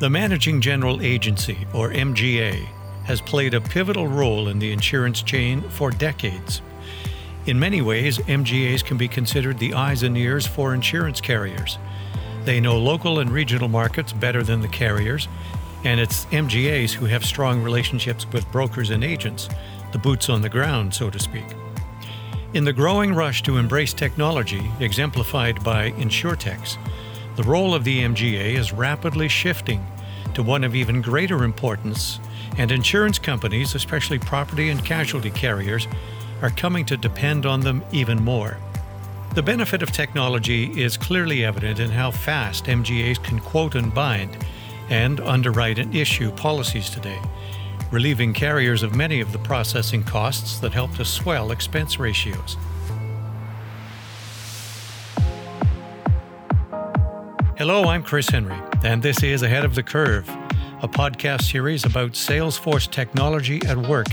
The Managing General Agency, or MGA, has played a pivotal role in the insurance chain for decades. In many ways, MGAs can be considered the eyes and ears for insurance carriers. They know local and regional markets better than the carriers, and it's MGAs who have strong relationships with brokers and agents, the boots on the ground, so to speak. In the growing rush to embrace technology, exemplified by InsurTechs, the role of the MGA is rapidly shifting to one of even greater importance, and insurance companies, especially property and casualty carriers, are coming to depend on them even more. The benefit of technology is clearly evident in how fast MGAs can quote and bind and underwrite and issue policies today, relieving carriers of many of the processing costs that help to swell expense ratios. Hello, I'm Chris Henry, and this is Ahead of the Curve, a podcast series about Salesforce technology at work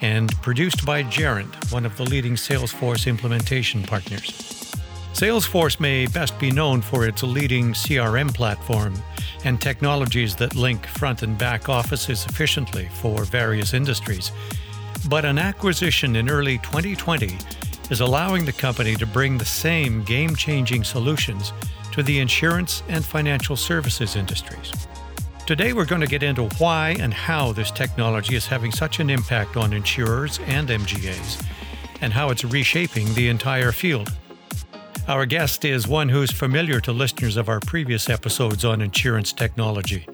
and produced by Gerent, one of the leading Salesforce implementation partners. Salesforce may best be known for its leading CRM platform and technologies that link front and back offices efficiently for various industries. But an acquisition in early 2020 is allowing the company to bring the same game changing solutions to the insurance and financial services industries. Today, we're going to get into why and how this technology is having such an impact on insurers and MGAs, and how it's reshaping the entire field. Our guest is one who's familiar to listeners of our previous episodes on insurance technology,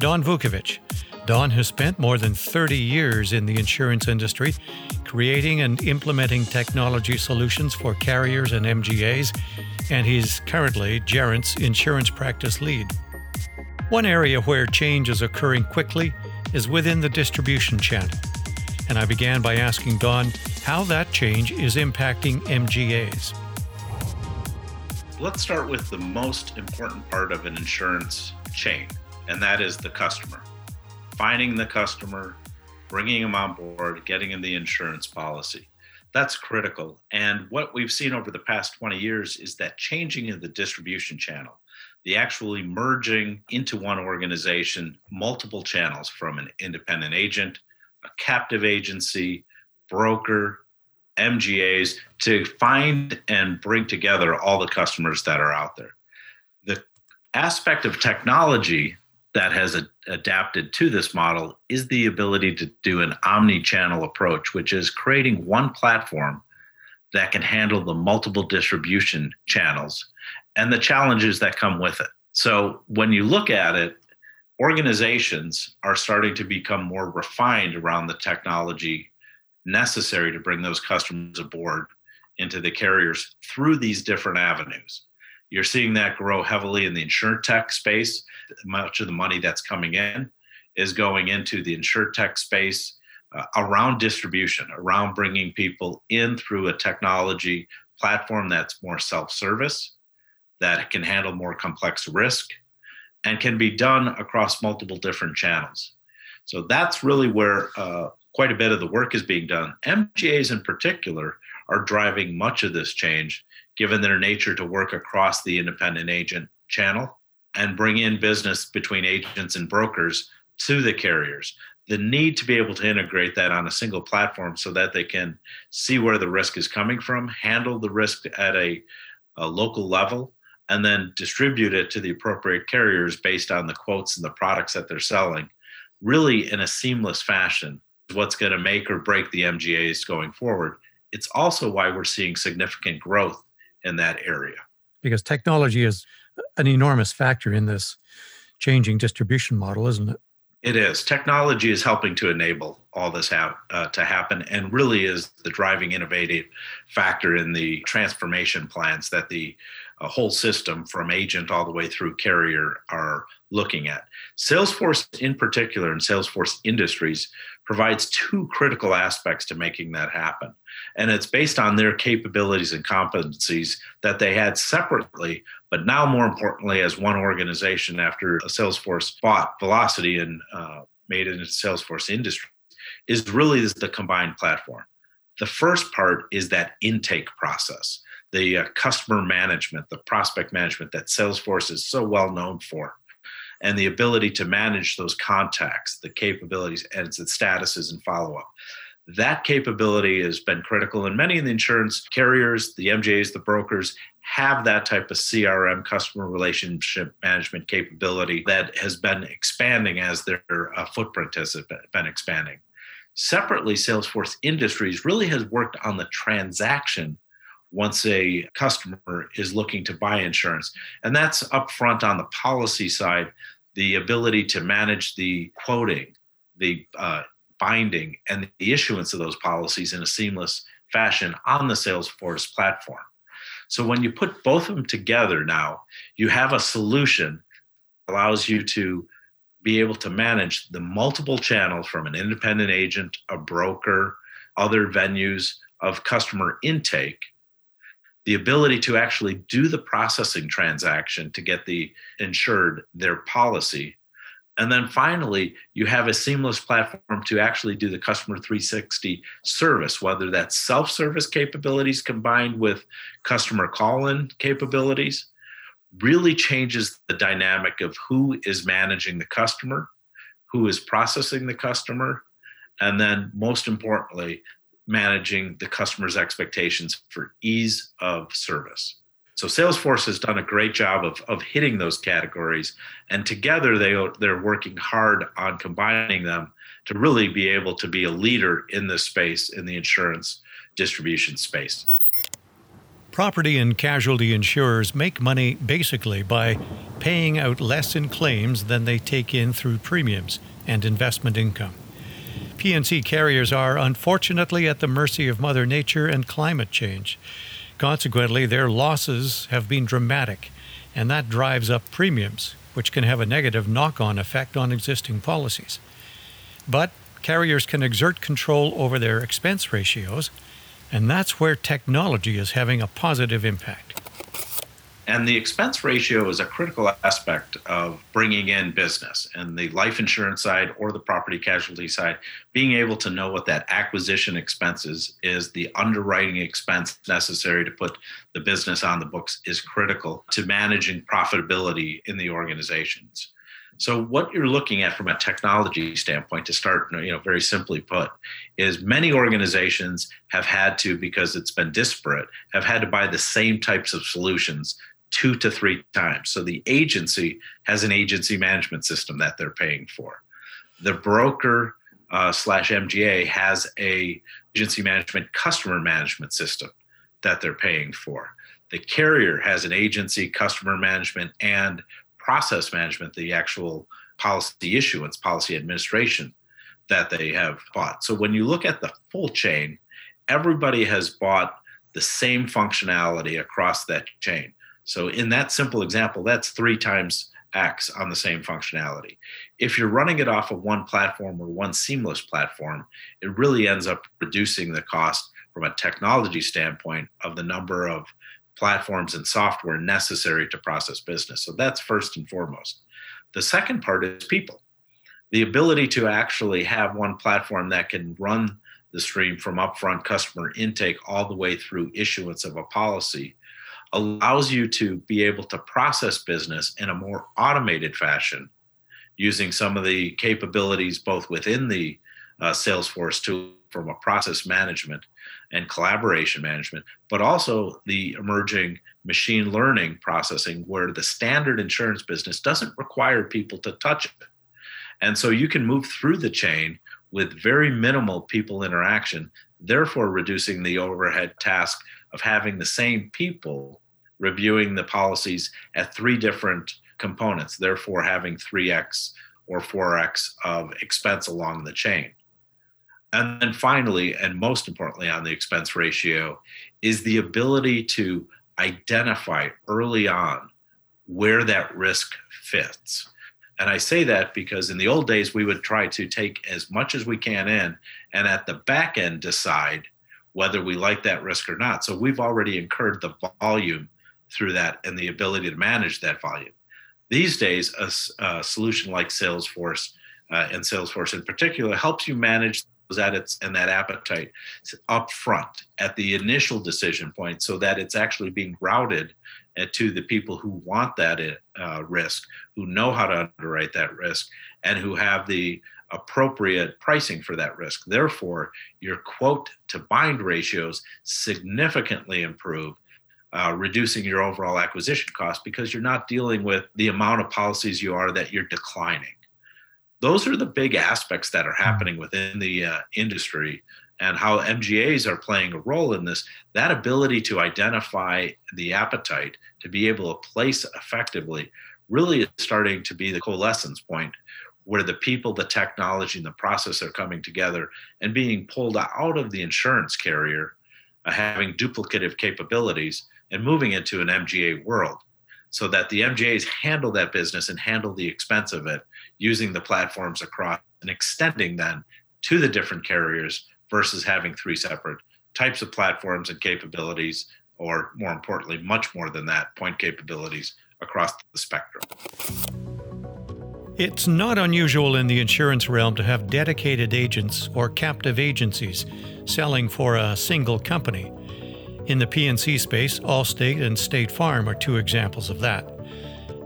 Donn Vucovich. Donn has spent more than 30 years in the insurance industry, creating and implementing technology solutions for carriers and MGAs, and he's currently Gerent's insurance practice lead. One area where change is occurring quickly is within the distribution channel. And I began by asking Donn how that change is impacting MGAs. Let's start with the most important part of an insurance chain, and that is the customer finding the customer, bringing them on board, getting them the insurance policy. That's critical. And what we've seen over the past 20 years is that changing of the distribution channel, the actually merging into one organization multiple channels from an independent agent, a captive agency, broker, MGAs to find and bring together all the customers that are out there. The aspect of technology that has a, adapted to this model is the ability to do an omni-channel approach, which is creating one platform that can handle the multiple distribution channels and the challenges that come with it. So when you look at it, organizations are starting to become more refined around the technology necessary to bring those customers aboard into the carriers through these different avenues. You're seeing that grow heavily in the insurtech space. Much of the money that's coming in is going into the insurtech space uh, around distribution, around bringing people in through a technology platform that's more self-service, that can handle more complex risk, and can be done across multiple different channels. So that's really where uh, quite a bit of the work is being done. MGAs in particular are driving much of this change given their nature to work across the independent agent channel and bring in business between agents and brokers to the carriers. The need to be able to integrate that on a single platform so that they can see where the risk is coming from, handle the risk at a, a local level, and then distribute it to the appropriate carriers based on the quotes and the products that they're selling, really in a seamless fashion. What's going to make or break the MGAs going forward. It's also why we're seeing significant growth in that area. Because technology is an enormous factor in this changing distribution model, isn't it? It is. Technology is helping to enable all this ha- uh, to happen and really is the driving innovative factor in the transformation plans that the uh, whole system from agent all the way through carrier are looking at. Salesforce, in particular, and Salesforce Industries provides two critical aspects to making that happen. And it's based on their capabilities and competencies that they had separately, but now more importantly, as one organization after Salesforce bought Vlocity and uh, made it into Salesforce Industry, is really the combined platform. The first part is that intake process, the uh, customer management, the prospect management that Salesforce is so well known for and the ability to manage those contacts, the capabilities, and its statuses and follow up. That capability has been critical, and many of the insurance carriers, the MGAs, the brokers have that type of CRM, customer relationship management capability that has been expanding as their uh, footprint has been expanding. Separately, Salesforce Industries really has worked on the transaction once a customer is looking to buy insurance. And that's upfront on the policy side, the ability to manage the quoting, the uh, binding, and the issuance of those policies in a seamless fashion on the Salesforce platform. So when you put both of them together now, you have a solution that allows you to be able to manage the multiple channels from an independent agent, a broker, other venues of customer intake the ability to actually do the processing transaction to get the insured their policy. And then finally, you have a seamless platform to actually do the customer 360 service, whether that's self service capabilities combined with customer call in capabilities, really changes the dynamic of who is managing the customer, who is processing the customer, and then most importantly, managing the customer's expectations for ease of service. So Salesforce has done a great job of, of hitting those categories, and together they they're working hard on combining them to really be able to be a leader in this space in the insurance distribution space. Property and casualty insurers make money basically by paying out less in claims than they take in through premiums and investment income. P&C carriers are unfortunately at the mercy of Mother Nature and climate change. Consequently, their losses have been dramatic, and that drives up premiums, which can have a negative knock on effect on existing policies. But carriers can exert control over their expense ratios, and that's where technology is having a positive impact. And the expense ratio is a critical aspect of bringing in business and the life insurance side or the property casualty side, being able to know what that acquisition expenses is, the underwriting expense necessary to put the business on the books is critical to managing profitability in the organizations. So what you're looking at from a technology standpoint to start, you know, very simply put, is many organizations have had to, because it's been disparate, have had to buy the same types of solutions two to three times. So the agency has an agency management system that they're paying for. The broker uh, slash MGA has a agency management customer management system that they're paying for. The carrier has an agency customer management and process management, the actual policy issuance, policy administration that they have bought. So when you look at the full chain, everybody has bought the same functionality across that chain. So in that simple example, that's three times X on the same functionality. If you're running it off of one platform or one seamless platform, it really ends up reducing the cost from a technology standpoint of the number of platforms and software necessary to process business. So that's first and foremost. The second part is people. The ability to actually have one platform that can run the stream from upfront customer intake all the way through issuance of a policy allows you to be able to process business in a more automated fashion using some of the capabilities both within the uh, Salesforce tool from a process management and collaboration management, but also the emerging machine learning processing where the standard insurance business doesn't require people to touch it. And so you can move through the chain with very minimal people interaction, therefore reducing the overhead task of having the same people reviewing the policies at three different components, therefore having 3x or 4x of expense along the chain. And then finally, and most importantly on the expense ratio, is the ability to identify early on where that risk fits. And I say that because in the old days, we would try to take as much as we can in and at the back end decide whether we like that risk or not. So we've already incurred the volume through that and the ability to manage that volume. These days, a, a solution like Salesforce uh, and Salesforce in particular helps you manage those edits and that appetite up front at the initial decision point so that it's actually being routed uh, to the people who want that uh, risk, who know how to underwrite that risk, and who have the appropriate pricing for that risk. Therefore, your quote to bind ratios significantly improve uh, reducing your overall acquisition cost because you're not dealing with the amount of policies you are that you're declining. Those are the big aspects that are hmm. happening within the uh, industry and how MGAs are playing a role in this. That ability to identify the appetite to be able to place effectively really is starting to be the coalescence point where the people, the technology, and the process are coming together and being pulled out of the insurance carrier, uh, having duplicative capabilities and moving into an MGA world so that the MGAs handle that business and handle the expense of it using the platforms across and extending then to the different carriers versus having three separate types of platforms and capabilities, or more importantly, much more than that, point capabilities across the spectrum. It's not unusual in the insurance realm to have dedicated agents or captive agencies selling for a single company. In the P&C space, Allstate and State Farm are two examples of that.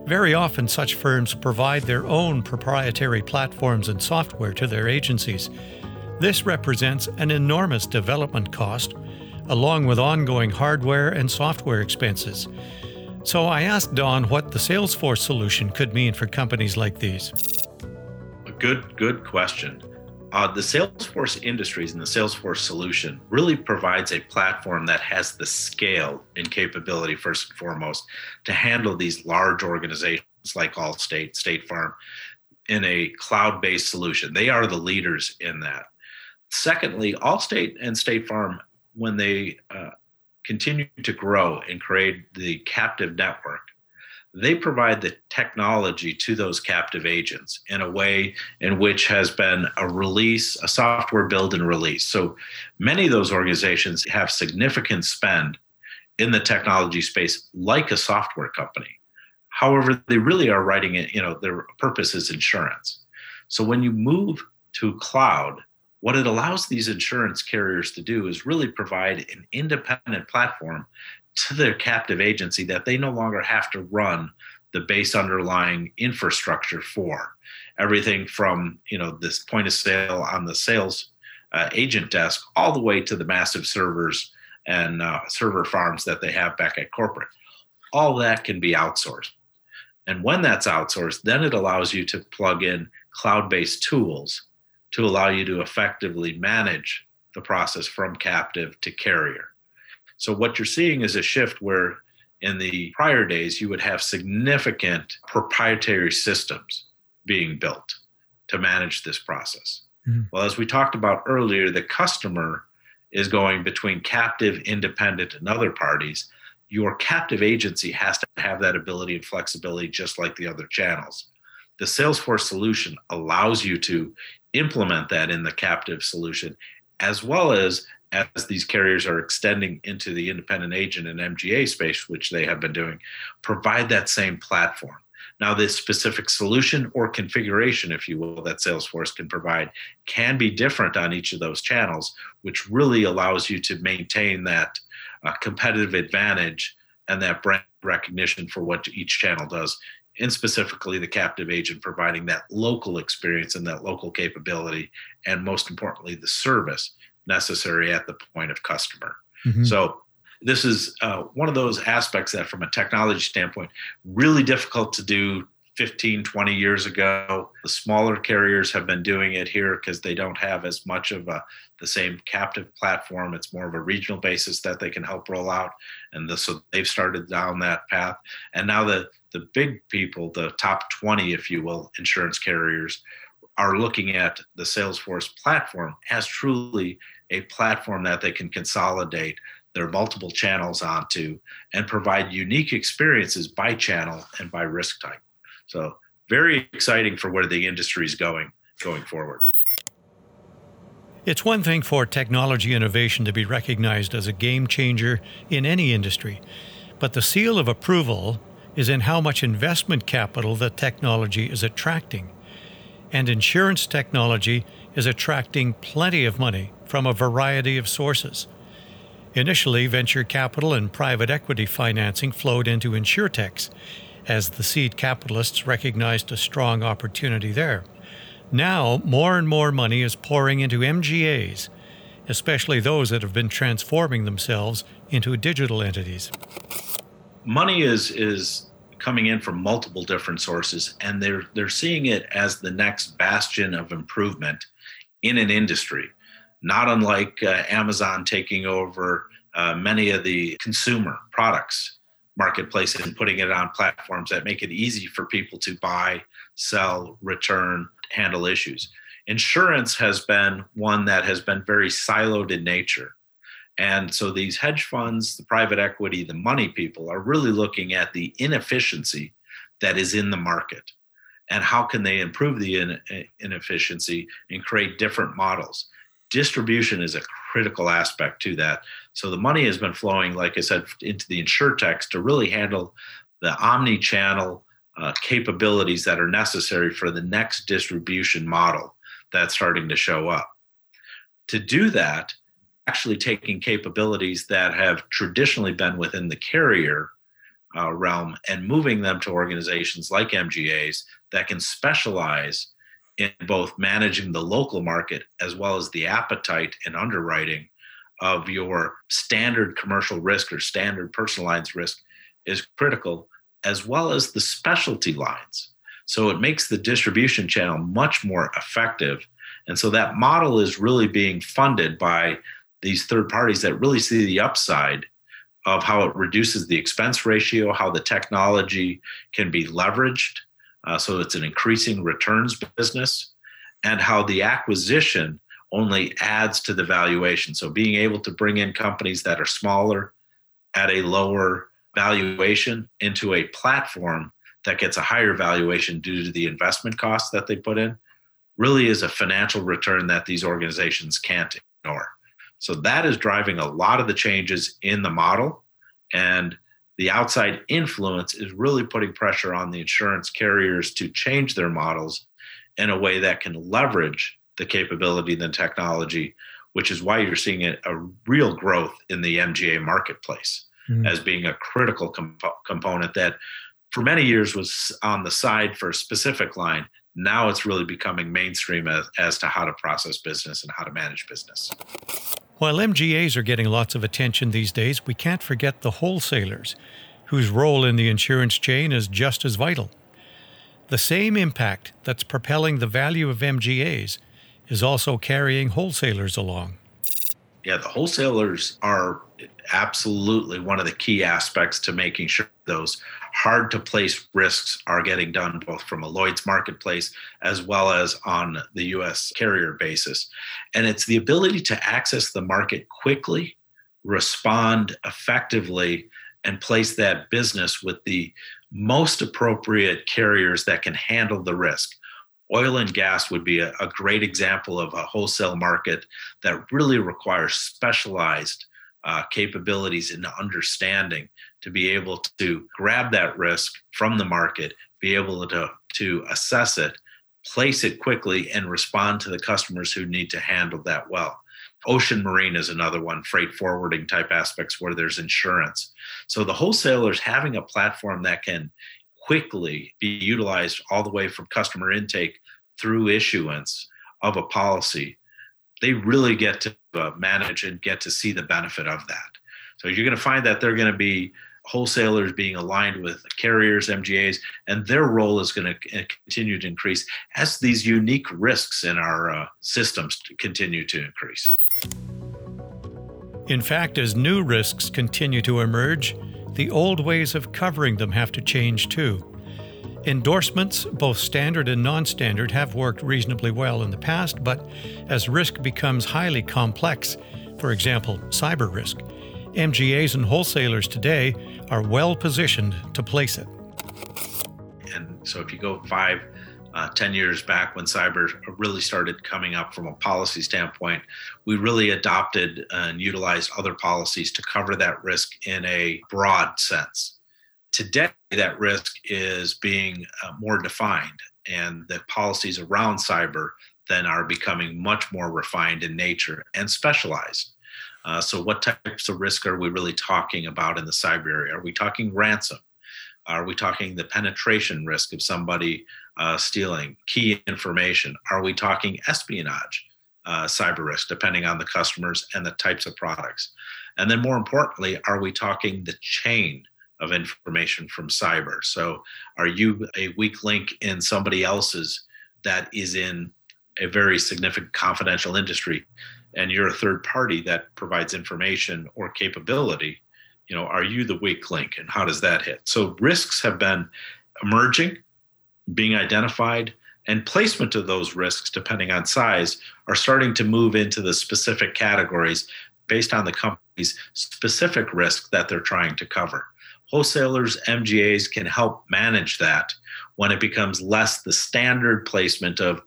Very often, such firms provide their own proprietary platforms and software to their agencies. This represents an enormous development cost, along with ongoing hardware and software expenses. So I asked Donn what the Salesforce solution could mean for companies like these. A good, good question. Uh, the Salesforce Industries and the Salesforce solution really provides a platform that has the scale and capability, first and foremost, to handle these large organizations like Allstate, State Farm, in a cloud based solution. They are the leaders in that. Secondly, Allstate and State Farm, when they uh, continue to grow and create the captive network, they provide the technology to those captive agents in a way in which has been a release, a software build and release. So many of those organizations have significant spend in the technology space, like a software company. However, they really are writing it, you know, their purpose is insurance. So when you move to cloud, what it allows these insurance carriers to do is really provide an independent platform to their captive agency that they no longer have to run the base underlying infrastructure for. Everything from you know this point of sale on the sales uh, agent desk all the way to the massive servers and uh, server farms that they have back at corporate. All that can be outsourced. And when that's outsourced then it allows you to plug in cloud-based tools to allow you to effectively manage the process from captive to carrier so what you're seeing is a shift where in the prior days you would have significant proprietary systems being built to manage this process. Mm-hmm. Well, as we talked about earlier, the customer is going between captive, independent, and other parties. Your captive agency has to have that ability and flexibility just like the other channels. The Salesforce solution allows you to implement that in the captive solution as well as as these carriers are extending into the independent agent and MGA space, which they have been doing, provide that same platform. Now, this specific solution or configuration, if you will, that Salesforce can provide can be different on each of those channels, which really allows you to maintain that uh, competitive advantage and that brand recognition for what each channel does, and specifically the captive agent providing that local experience and that local capability, and most importantly, the service necessary at the point of customer. Mm-hmm. So this is uh, one of those aspects that from a technology standpoint really difficult to do 15 20 years ago the smaller carriers have been doing it here because they don't have as much of a the same captive platform. It's more of a regional basis that they can help roll out. And the, so they've started down that path. And now the the big people the top 20 if you will insurance carriers are looking at the salesforce platform as truly a platform that they can consolidate their multiple channels onto and provide unique experiences by channel and by risk type. So very exciting for where the industry is going going forward. It's one thing for technology innovation to be recognized as a game changer in any industry, but the seal of approval is in how much investment capital the technology is attracting. and insurance technology is attracting plenty of money from a variety of sources. Initially, venture capital and private equity financing flowed into insurtechs as the seed capitalists recognized a strong opportunity there. Now, more and more money is pouring into MGAs, especially those that have been transforming themselves into digital entities. Money is is coming in from multiple different sources and they're they're seeing it as the next bastion of improvement in an industry not unlike uh, Amazon taking over uh, many of the consumer products marketplace and putting it on platforms that make it easy for people to buy, sell, return, handle issues. Insurance has been one that has been very siloed in nature. And so these hedge funds, the private equity, the money people are really looking at the inefficiency that is in the market and how can they improve the eh, inefficiency and create different models distribution is a critical aspect to that. So the money has been flowing, like I said, into the insurtechs to really handle the omni-channel uh, capabilities that are necessary for the next distribution model that's starting to show up. To do that, actually taking capabilities that have traditionally been within the carrier uh, realm and moving them to organizations like MGAs that can specialize in both managing the local market as well as the appetite and underwriting of your standard commercial risk or standard personal lines risk is critical, as well as the specialty lines. So it makes the distribution channel much more effective. And so that model is really being funded by these third parties that really see the upside of how it reduces the expense ratio, how the technology can be leveraged uh, so it's an increasing returns business, and how the acquisition only adds to the valuation. So being able to bring in companies that are smaller at a lower valuation into a platform that gets a higher valuation due to the investment costs that they put in really is a financial return that these organizations can't ignore. So that is driving a lot of the changes in the model. And the outside influence is really putting pressure on the insurance carriers to change their models in a way that can leverage the capability and the technology, which is why you're seeing a, a real growth in the MGA marketplace mm-hmm. as being a critical comp- component that for many years was on the side for a specific line. Now it's really becoming mainstream as, as to how to process business and how to manage business. While MGAs are getting lots of attention these days, we can't forget the wholesalers, whose role in the insurance chain is just as vital. The same impact that's propelling the value of MGAs is also carrying wholesalers along. Yeah, the wholesalers are absolutely one of the key aspects to making sure those hard to place risks are getting done both from a Lloyd's marketplace as well as on the US carrier basis. And it's the ability to access the market quickly, respond effectively, and place that business with the most appropriate carriers that can handle the risk. Oil and gas would be a, a great example of a wholesale market that really requires specialized uh, capabilities and understanding to be able to grab that risk from the market, be able to, to assess it, place it quickly, and respond to the customers who need to handle that well. Ocean marine is another one, freight forwarding type aspects where there's insurance. So the wholesalers having a platform that can quickly be utilized all the way from customer intake through issuance of a policy they really get to uh, manage and get to see the benefit of that. So you're going to find that they're going to be wholesalers being aligned with carriers, MGAs, and their role is going to uh, continue to increase as these unique risks in our uh, systems continue to increase. In fact, as new risks continue to emerge, the old ways of covering them have to change too. Endorsements, both standard and non standard, have worked reasonably well in the past, but as risk becomes highly complex, for example, cyber risk, MGAs and wholesalers today are well positioned to place it. And so if you go five, uh, 10 years back when cyber really started coming up from a policy standpoint, we really adopted and utilized other policies to cover that risk in a broad sense Today, that risk is being uh, more defined, and the policies around cyber then are becoming much more refined in nature and specialized. Uh, so, what types of risk are we really talking about in the cyber area? Are we talking ransom? Are we talking the penetration risk of somebody uh, stealing key information? Are we talking espionage, uh, cyber risk, depending on the customers and the types of products? And then, more importantly, are we talking the chain of information from cyber? So, are you a weak link in somebody else's that is in a very significant confidential industry? and you're a third party that provides information or capability you know are you the weak link and how does that hit so risks have been emerging being identified and placement of those risks depending on size are starting to move into the specific categories based on the company's specific risk that they're trying to cover wholesalers mgas can help manage that when it becomes less the standard placement of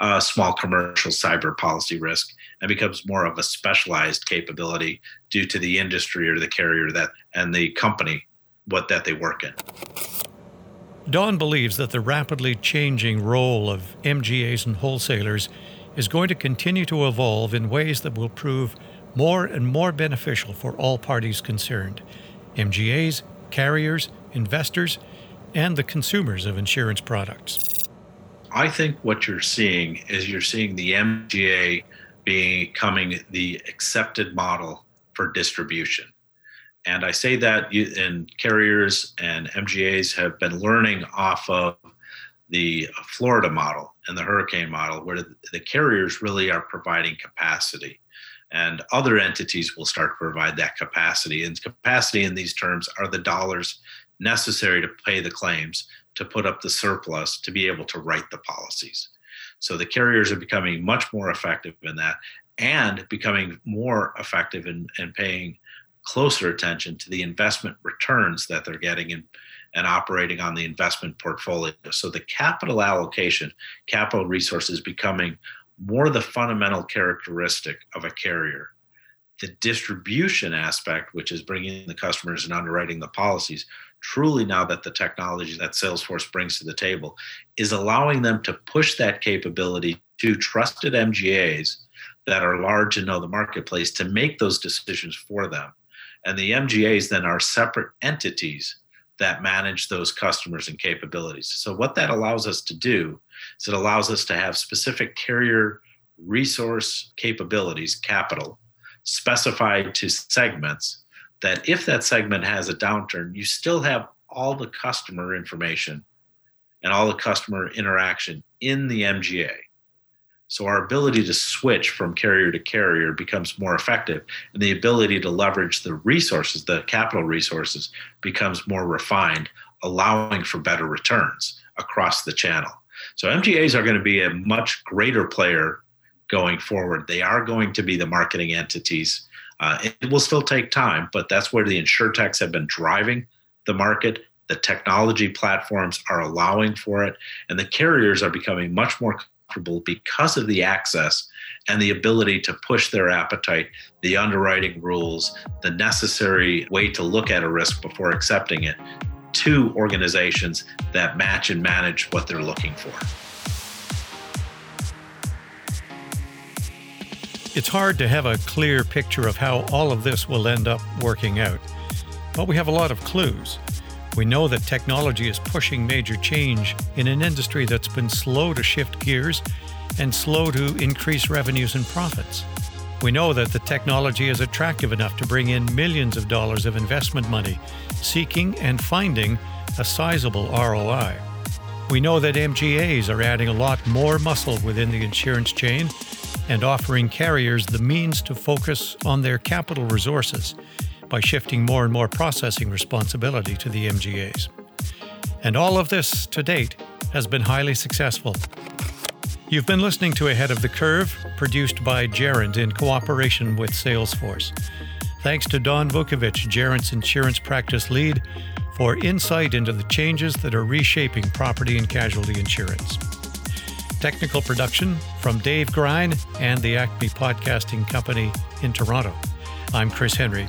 uh, small commercial cyber policy risk and becomes more of a specialized capability due to the industry or the carrier that and the company what that they work in. Donn believes that the rapidly changing role of MGAs and wholesalers is going to continue to evolve in ways that will prove more and more beneficial for all parties concerned MGAs, carriers, investors, and the consumers of insurance products. I think what you're seeing is you're seeing the MGA becoming the accepted model for distribution. And I say that in carriers and MGAs have been learning off of the Florida model and the hurricane model, where the carriers really are providing capacity. And other entities will start to provide that capacity. And capacity in these terms are the dollars necessary to pay the claims, to put up the surplus, to be able to write the policies. So the carriers are becoming much more effective in that and becoming more effective in, in paying closer attention to the investment returns that they're getting in, and operating on the investment portfolio. So the capital allocation, capital resources becoming more the fundamental characteristic of a carrier. The distribution aspect, which is bringing the customers and underwriting the policies, truly now that the technology that Salesforce brings to the table is allowing them to push that capability to trusted MGAs that are large and know the marketplace to make those decisions for them. And the MGAs then are separate entities that manage those customers and capabilities. So, what that allows us to do is it allows us to have specific carrier resource capabilities, capital, specified to segments that if that segment has a downturn, you still have all the customer information and all the customer interaction in the MGA. So our ability to switch from carrier to carrier becomes more effective, and the ability to leverage the resources, the capital resources, becomes more refined, allowing for better returns across the channel. So MGAs are going to be a much greater player going forward. They are going to be the marketing entities uh, it will still take time, but that's where the insurtechs have been driving the market. The technology platforms are allowing for it, and the carriers are becoming much more comfortable because of the access and the ability to push their appetite, the underwriting rules, the necessary way to look at a risk before accepting it to organizations that match and manage what they're looking for. It's hard to have a clear picture of how all of this will end up working out, but we have a lot of clues. We know that technology is pushing major change in an industry that's been slow to shift gears and slow to increase revenues and profits. We know that the technology is attractive enough to bring in millions of dollars of investment money, seeking and finding a sizable ROI. We know that MGAs are adding a lot more muscle within the insurance chain and offering carriers the means to focus on their capital resources by shifting more and more processing responsibility to the MGAs. And all of this, to date, has been highly successful. You've been listening to Ahead of the Curve, produced by Gerent in cooperation with Salesforce. Thanks to Donn Vucovich, Gerent's insurance practice lead, for insight into the changes that are reshaping property and casualty insurance. Technical production from Dave Grine and the Acme Podcasting Company in Toronto. I'm Chris Henry.